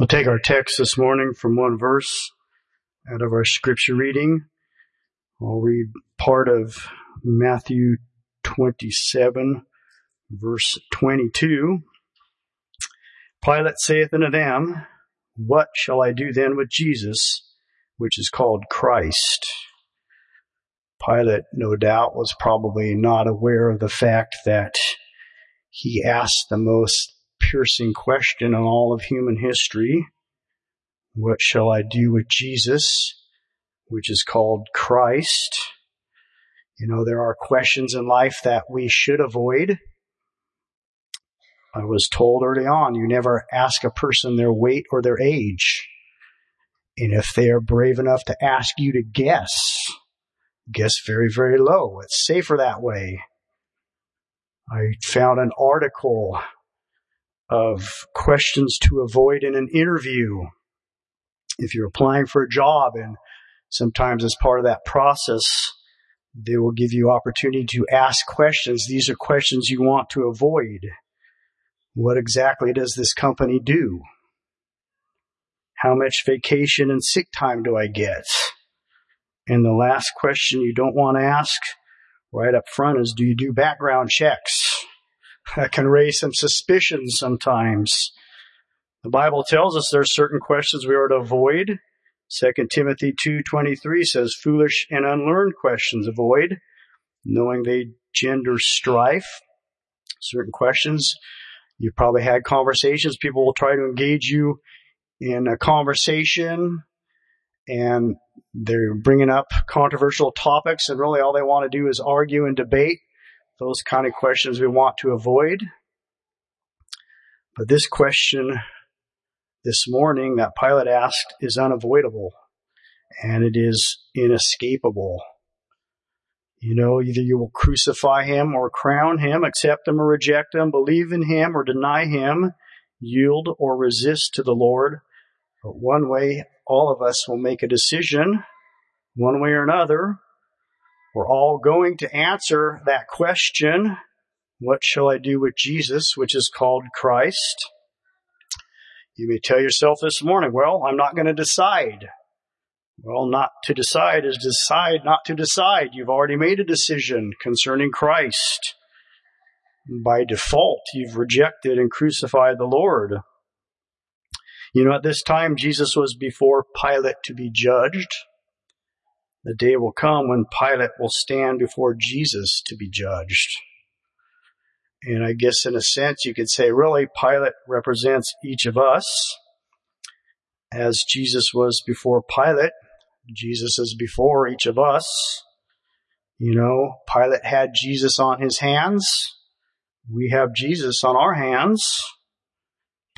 We'll take our text this morning from one verse out of our scripture reading. I'll read part of Matthew 27, verse 22. Pilate saith unto them, What shall I do then with Jesus, which is called Christ? Pilate, no doubt, was probably not aware of the fact that he asked the most piercing question in all of human history. What shall I do with Jesus, which is called Christ? You know, there are questions in life that we should avoid. I was told early on, you never ask a person their weight or their age. And if they are brave enough to ask you to guess, guess very, very low. It's safer that way. I found an article of questions to avoid in an interview. If you're applying for a job and sometimes as part of that process, they will give you opportunity to ask questions. These are questions you want to avoid. What exactly does this company do? How much vacation and sick time do I get? And the last question you don't want to ask right up front is, do you do background checks? That can raise some suspicions sometimes. The Bible tells us there are certain questions we are to avoid. 2 Timothy 2.23 says, foolish and unlearned questions avoid, knowing they gender strife. Certain questions, You've probably had conversations, people will try to engage you in a conversation and they're bringing up controversial topics and really all they want to do is argue and debate those kind of questions we want to avoid. But this question this morning that Pilate asked is unavoidable and it is inescapable. You know, either you will crucify him or crown him, accept him or reject him, believe in him or deny him, yield or resist to the Lord. But one way, all of us will make a decision, one way or another. We're all going to answer that question, what shall I do with Jesus, which is called Christ? You may tell yourself this morning, well, I'm not going to decide. Well, not to decide is decide not to decide. You've already made a decision concerning Christ. By default, you've rejected and crucified the Lord. You know, at this time, Jesus was before Pilate to be judged. The day will come when Pilate will stand before Jesus to be judged. And I guess in a sense you could say really Pilate represents each of us as Jesus was before Pilate. Jesus is before each of us. You know, Pilate had Jesus on his hands. We have Jesus on our hands.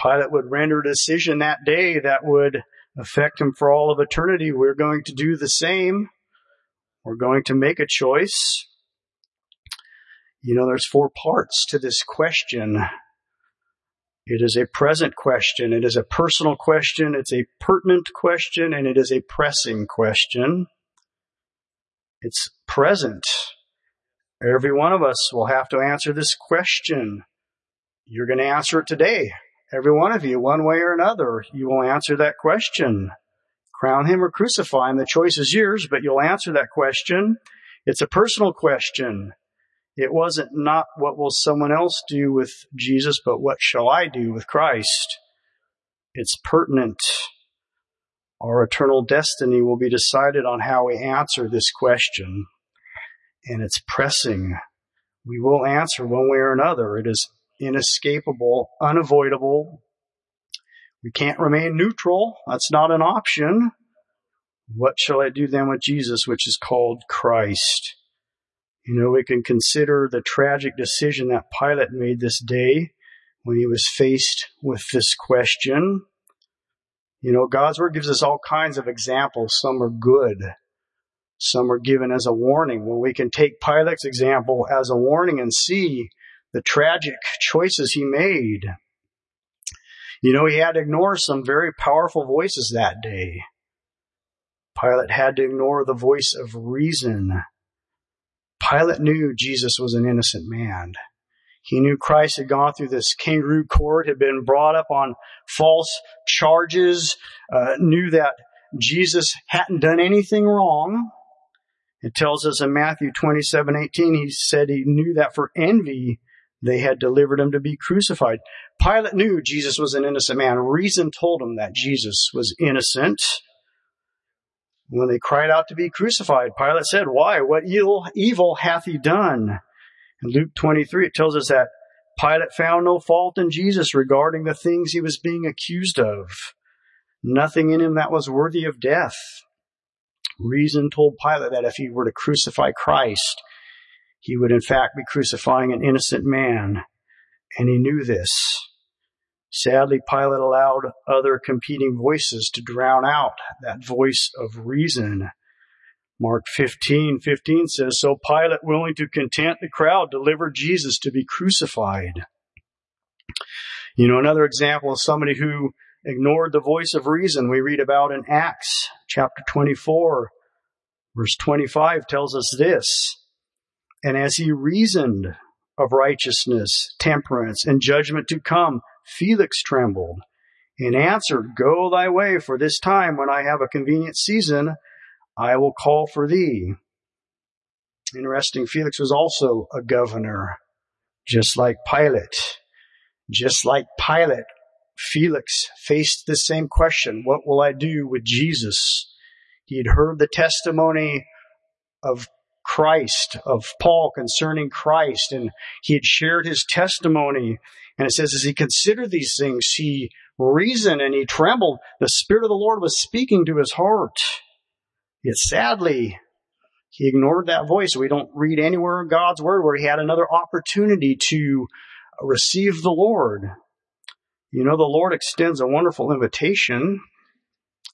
Pilate would render a decision that day that would affect him for all of eternity. We're going to do the same. We're going to make a choice. You know, there's four parts to this question. It is a present question. It is a personal question. It's a pertinent question and it is a pressing question. It's present. Every one of us will have to answer this question. You're going to answer it today. Every one of you, one way or another, you will answer that question. Crown him or crucify him. The choice is yours, but you'll answer that question. It's a personal question. It wasn't not what will someone else do with Jesus, but what shall I do with Christ? It's pertinent. Our eternal destiny will be decided on how we answer this question. And it's pressing. We will answer one way or another. It is inescapable, unavoidable. We can't remain neutral. That's not an option. What shall I do then with Jesus, which is called Christ? You know, we can consider the tragic decision that Pilate made this day when he was faced with this question. You know, God's Word gives us all kinds of examples. Some are good. Some are given as a warning. Well, we can take Pilate's example as a warning and see the tragic choices he made. You know, he had to ignore some very powerful voices that day. Pilate had to ignore the voice of reason. Pilate knew Jesus was an innocent man. He knew Christ had gone through this kangaroo court, had been brought up on false charges, uh, knew that Jesus hadn't done anything wrong. It tells us in Matthew 27, 18, he said he knew that for envy they had delivered him to be crucified. Pilate knew Jesus was an innocent man. Reason told him that Jesus was innocent. When they cried out to be crucified, Pilate said, Why? What evil, evil hath he done? In Luke 23, it tells us that Pilate found no fault in Jesus regarding the things he was being accused of. Nothing in him that was worthy of death. Reason told Pilate that if he were to crucify Christ, he would in fact be crucifying an innocent man, and he knew this. Sadly, Pilate allowed other competing voices to drown out that voice of reason. Mark 15, 15 says, So Pilate, willing to content the crowd, delivered Jesus to be crucified. You know, another example of somebody who ignored the voice of reason we read about in Acts chapter 24, verse 25 tells us this. And as he reasoned of righteousness, temperance, and judgment to come, Felix trembled and answered, Go thy way, for this time when I have a convenient season, I will call for thee. Interesting, Felix was also a governor, just like Pilate. Just like Pilate, Felix faced the same question What will I do with Jesus? He had heard the testimony of Christ, of Paul concerning Christ, and he had shared his testimony. And it says, as he considered these things, he reasoned and he trembled. The Spirit of the Lord was speaking to his heart. Yet sadly, he ignored that voice. We don't read anywhere in God's word where he had another opportunity to receive the Lord. You know, the Lord extends a wonderful invitation.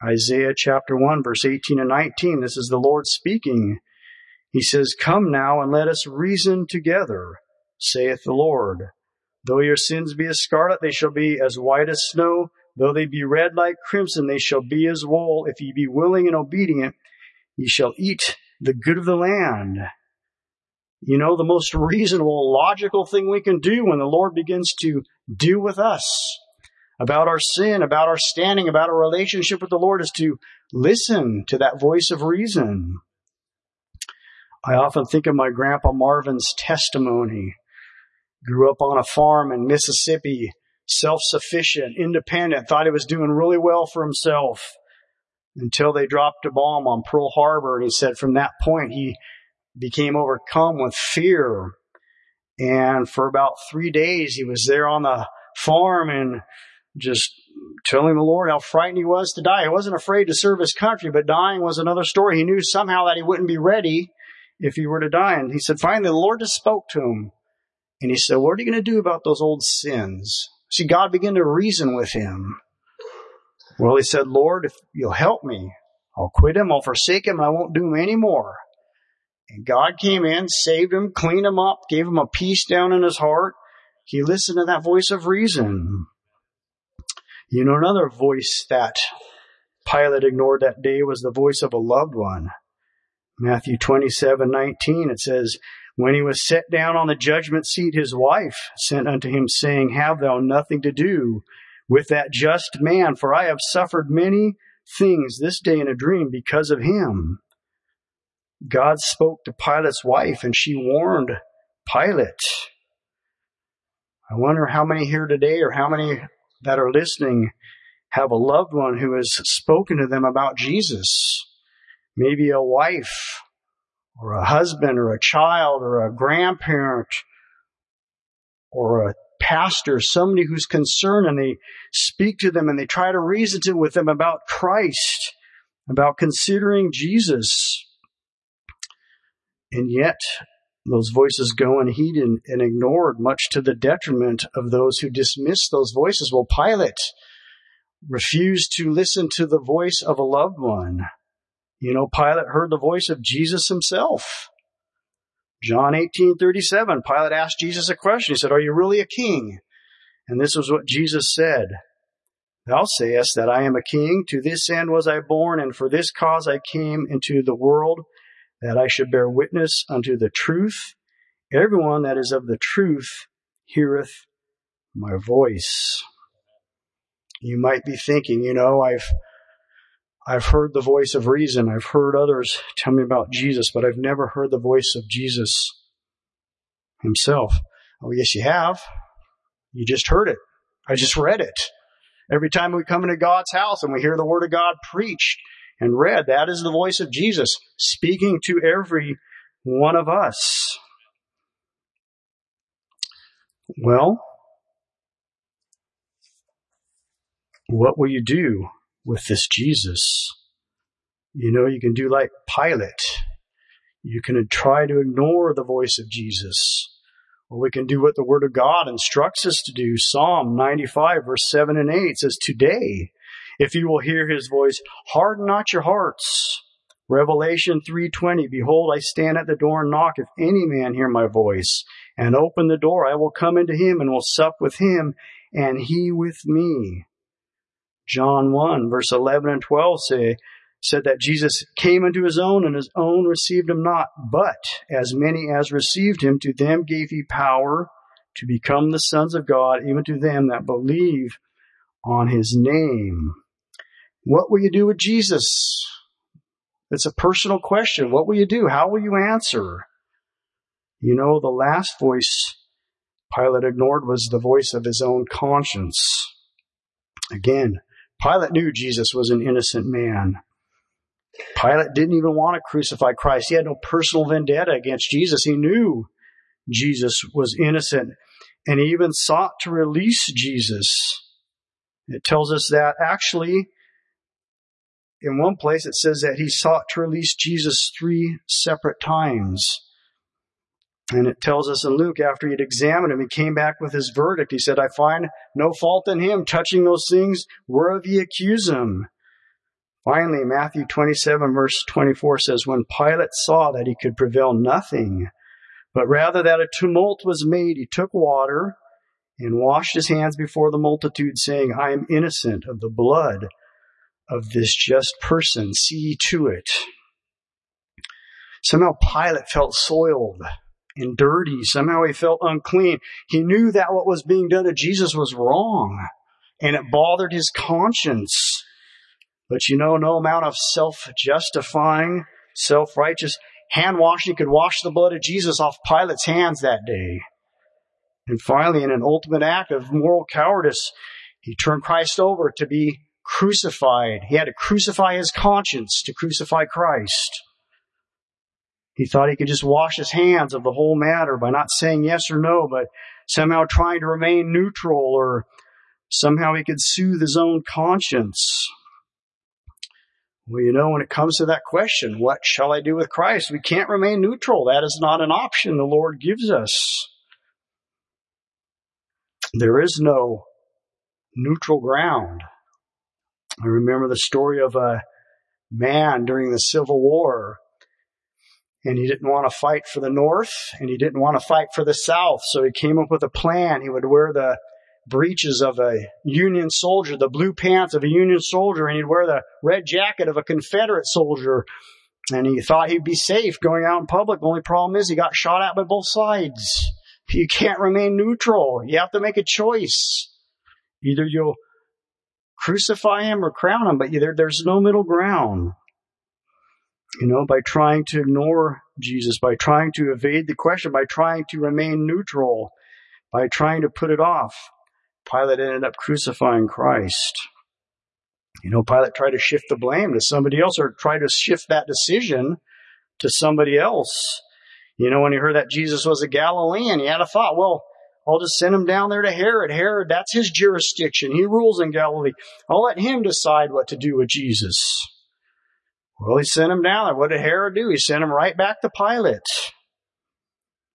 Isaiah chapter 1, verse 18 and 19. This is the Lord speaking. He says, Come now and let us reason together, saith the Lord. Though your sins be as scarlet, they shall be as white as snow. Though they be red like crimson, they shall be as wool. If ye be willing and obedient, ye shall eat the good of the land. You know, the most reasonable, logical thing we can do when the Lord begins to do with us about our sin, about our standing, about our relationship with the Lord is to listen to that voice of reason. I often think of my grandpa Marvin's testimony. Grew up on a farm in Mississippi, self-sufficient, independent, thought he was doing really well for himself until they dropped a bomb on Pearl Harbor. And he said from that point, he became overcome with fear. And for about three days, he was there on the farm and just telling the Lord how frightened he was to die. He wasn't afraid to serve his country, but dying was another story. He knew somehow that he wouldn't be ready if he were to die. And he said, finally, the Lord just spoke to him. And he said, what are you going to do about those old sins? See, God began to reason with him. Well, he said, Lord, if you'll help me, I'll quit him, I'll forsake him, and I won't do him anymore. And God came in, saved him, cleaned him up, gave him a peace down in his heart. He listened to that voice of reason. You know, another voice that Pilate ignored that day was the voice of a loved one. Matthew 27, 19, it says, When he was set down on the judgment seat, his wife sent unto him, saying, Have thou nothing to do with that just man, for I have suffered many things this day in a dream because of him. God spoke to Pilate's wife, and she warned Pilate. I wonder how many here today, or how many that are listening, have a loved one who has spoken to them about Jesus maybe a wife or a husband or a child or a grandparent or a pastor, somebody who's concerned and they speak to them and they try to reason to with them about Christ, about considering Jesus. And yet those voices go unheeded and ignored, much to the detriment of those who dismiss those voices. Well, Pilate refused to listen to the voice of a loved one. You know, Pilate heard the voice of Jesus himself. John 18:37, Pilate asked Jesus a question. He said, "Are you really a king?" And this was what Jesus said. Thou sayest that I am a king. To this end was I born, and for this cause I came into the world, that I should bear witness unto the truth. Everyone that is of the truth heareth my voice. You might be thinking, you know, I've I've heard the voice of reason. I've heard others tell me about Jesus, but I've never heard the voice of Jesus himself. Oh, yes, you have. You just heard it. I just read it. Every time we come into God's house and we hear the word of God preached and read, that is the voice of Jesus speaking to every one of us. Well, what will you do with this Jesus. You know, you can do like Pilate. You can try to ignore the voice of Jesus. Or we can do what the Word of God instructs us to do. Psalm 95, verse 7 and 8 says, Today, if you will hear his voice, harden not your hearts. Revelation 3:20 Behold I stand at the door and knock if any man hear my voice and open the door I will come into him and will sup with him and he with me John 1, verse 11 and 12 say, said that Jesus came into his own and his own received him not. But as many as received him, to them gave he power to become the sons of God, even to them that believe on his name. What will you do with Jesus? It's a personal question. What will you do? How will you answer? You know, the last voice Pilate ignored was the voice of his own conscience. Again, Pilate knew Jesus was an innocent man. Pilate didn't even want to crucify Christ. He had no personal vendetta against Jesus. He knew Jesus was innocent and he even sought to release Jesus. It tells us that actually, in one place, it says that he sought to release Jesus three separate times. And it tells us in Luke, after he'd examined him, he came back with his verdict. He said, I find no fault in him touching those things whereof ye accuse him. Finally, Matthew 27 verse 24 says, When Pilate saw that he could prevail nothing, but rather that a tumult was made, he took water and washed his hands before the multitude, saying, I am innocent of the blood of this just person. See to it. Somehow Pilate felt soiled and dirty. Somehow he felt unclean. He knew that what was being done to Jesus was wrong and it bothered his conscience. But you know, no amount of self-justifying, self-righteous hand washing could wash the blood of Jesus off Pilate's hands that day. And finally, in an ultimate act of moral cowardice, he turned Christ over to be crucified. He had to crucify his conscience to crucify Christ. He thought he could just wash his hands of the whole matter by not saying yes or no, but somehow trying to remain neutral or somehow he could soothe his own conscience. Well, you know, when it comes to that question, what shall I do with Christ? We can't remain neutral. That is not an option the Lord gives us. There is no neutral ground. I remember the story of a man during the Civil War and he didn't want to fight for the North and he didn't want to fight for the South. So he came up with a plan. He would wear the breeches of a Union soldier, the blue pants of a Union soldier, and he'd wear the red jacket of a Confederate soldier. And he thought he'd be safe going out in public. The only problem is he got shot at by both sides. You can't remain neutral. You have to make a choice. Either you'll crucify him or crown him, but there, there's no middle ground. You know, by trying to ignore Jesus, by trying to evade the question, by trying to remain neutral, by trying to put it off, Pilate ended up crucifying Christ. You know, Pilate tried to shift the blame to somebody else or try to shift that decision to somebody else. You know, when he heard that Jesus was a Galilean, he had a thought, well, I'll just send him down there to Herod. Herod, that's his jurisdiction. He rules in Galilee. I'll let him decide what to do with Jesus. Well, he sent him down there. What did Herod do? He sent him right back to Pilate.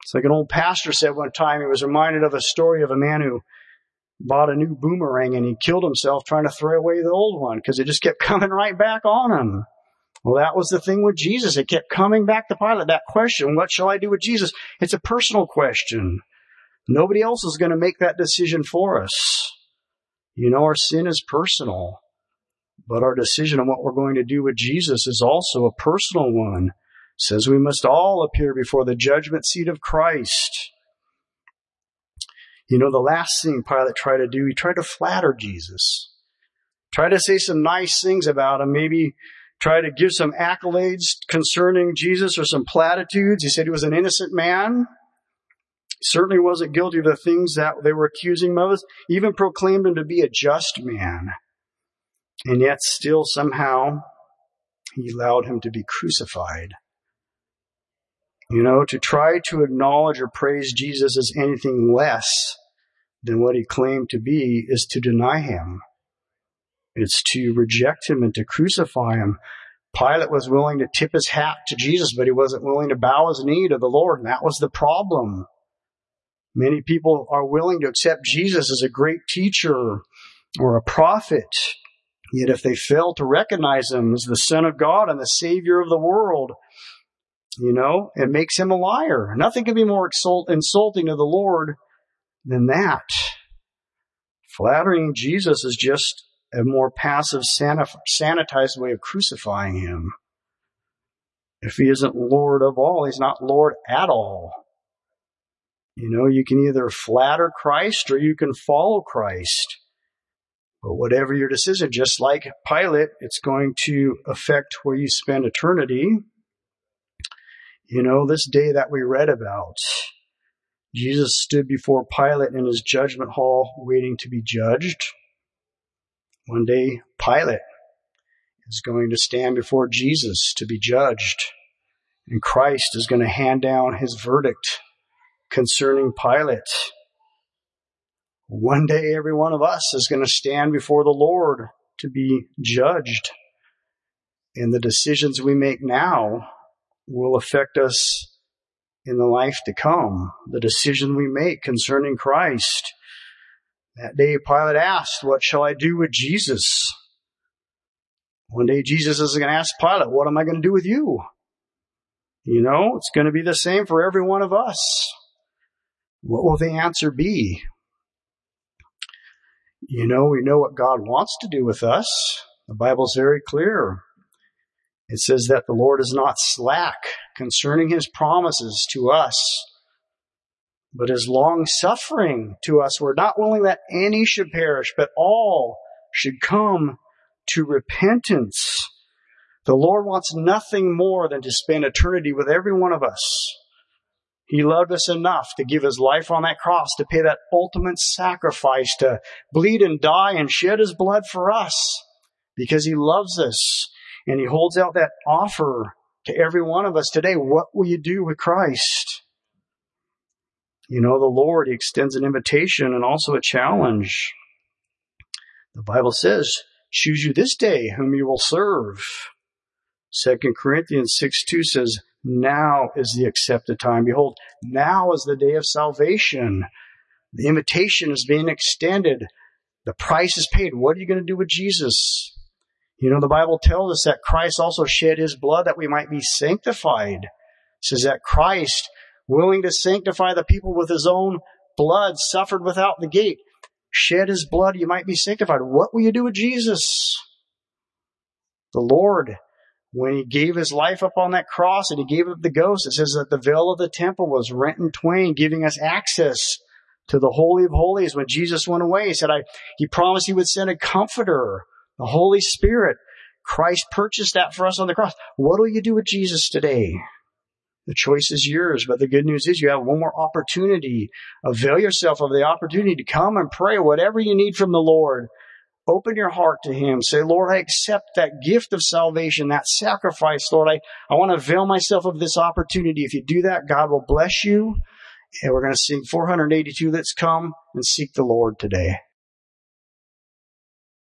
It's like an old pastor said one time. He was reminded of a story of a man who bought a new boomerang and he killed himself trying to throw away the old one because it just kept coming right back on him. Well, that was the thing with Jesus. It kept coming back to Pilate. That question, what shall I do with Jesus? It's a personal question. Nobody else is going to make that decision for us. You know, our sin is personal. But our decision on what we're going to do with Jesus is also a personal one. It says we must all appear before the judgment seat of Christ. You know, the last thing Pilate tried to do, he tried to flatter Jesus. Try to say some nice things about him, maybe try to give some accolades concerning Jesus or some platitudes. He said he was an innocent man. Certainly wasn't guilty of the things that they were accusing him of. Even proclaimed him to be a just man. And yet still somehow he allowed him to be crucified. You know, to try to acknowledge or praise Jesus as anything less than what he claimed to be is to deny him. It's to reject him and to crucify him. Pilate was willing to tip his hat to Jesus, but he wasn't willing to bow his knee to the Lord, and that was the problem. Many people are willing to accept Jesus as a great teacher or a prophet, yet if they fail to recognize him as the Son of God and the Savior of the world, you know, it makes him a liar. Nothing can be more insulting to the Lord than that. Flattering Jesus is just a more passive, sanitized way of crucifying him. If he isn't Lord of all, he's not Lord at all. You know, you can either flatter Christ or you can follow Christ. But whatever your decision, just like Pilate, it's going to affect where you spend eternity. You know, this day that we read about, Jesus stood before Pilate in his judgment hall waiting to be judged. One day, Pilate is going to stand before Jesus to be judged, and Christ is going to hand down his verdict concerning Pilate. One day, every one of us is going to stand before the Lord to be judged. And the decisions we make now will affect us in the life to come. The decision we make concerning Christ that day, Pilate asked, What shall I do with Jesus? One day, Jesus is going to ask Pilate, What am I going to do with you? You know, it's going to be the same for every one of us. What will the answer be? You know, we know what God wants to do with us. The Bible's very clear. It says that the Lord is not slack concerning his promises to us but is long suffering to us. We're not willing that any should perish, but all should come to repentance. The Lord wants nothing more than to spend eternity with every one of us. He loved us enough to give his life on that cross, to pay that ultimate sacrifice, to bleed and die and shed his blood for us because he loves us. And he holds out that offer to every one of us today. What will you do with Christ? You know, the Lord he extends an invitation and also a challenge. The Bible says, choose you this day whom you will serve. 2 Corinthians 6 2 says, now is the accepted time. Behold, now is the day of salvation. The invitation is being extended. The price is paid. What are you going to do with Jesus? You know, the Bible tells us that Christ also shed his blood that we might be sanctified. It says that Christ willing to sanctify the people with his own blood, suffered without the gate, shed his blood, you might be sanctified. What will you do with Jesus? The Lord, when he gave his life up on that cross and he gave up the ghost, it says that the veil of the temple was rent in twain, giving us access to the Holy of Holies. When Jesus went away, he said, I, he promised he would send a comforter, the Holy Spirit. Christ purchased that for us on the cross. What will you do with Jesus today? The choice is yours, but the good news is you have one more opportunity. Avail yourself of the opportunity to come and pray whatever you need from the Lord. Open your heart to Him. Say, Lord, I accept that gift of salvation, that sacrifice. Lord, I, I want to avail myself of this opportunity. If you do that, God will bless you. And we're going to sing 482. Let's come and seek the Lord today.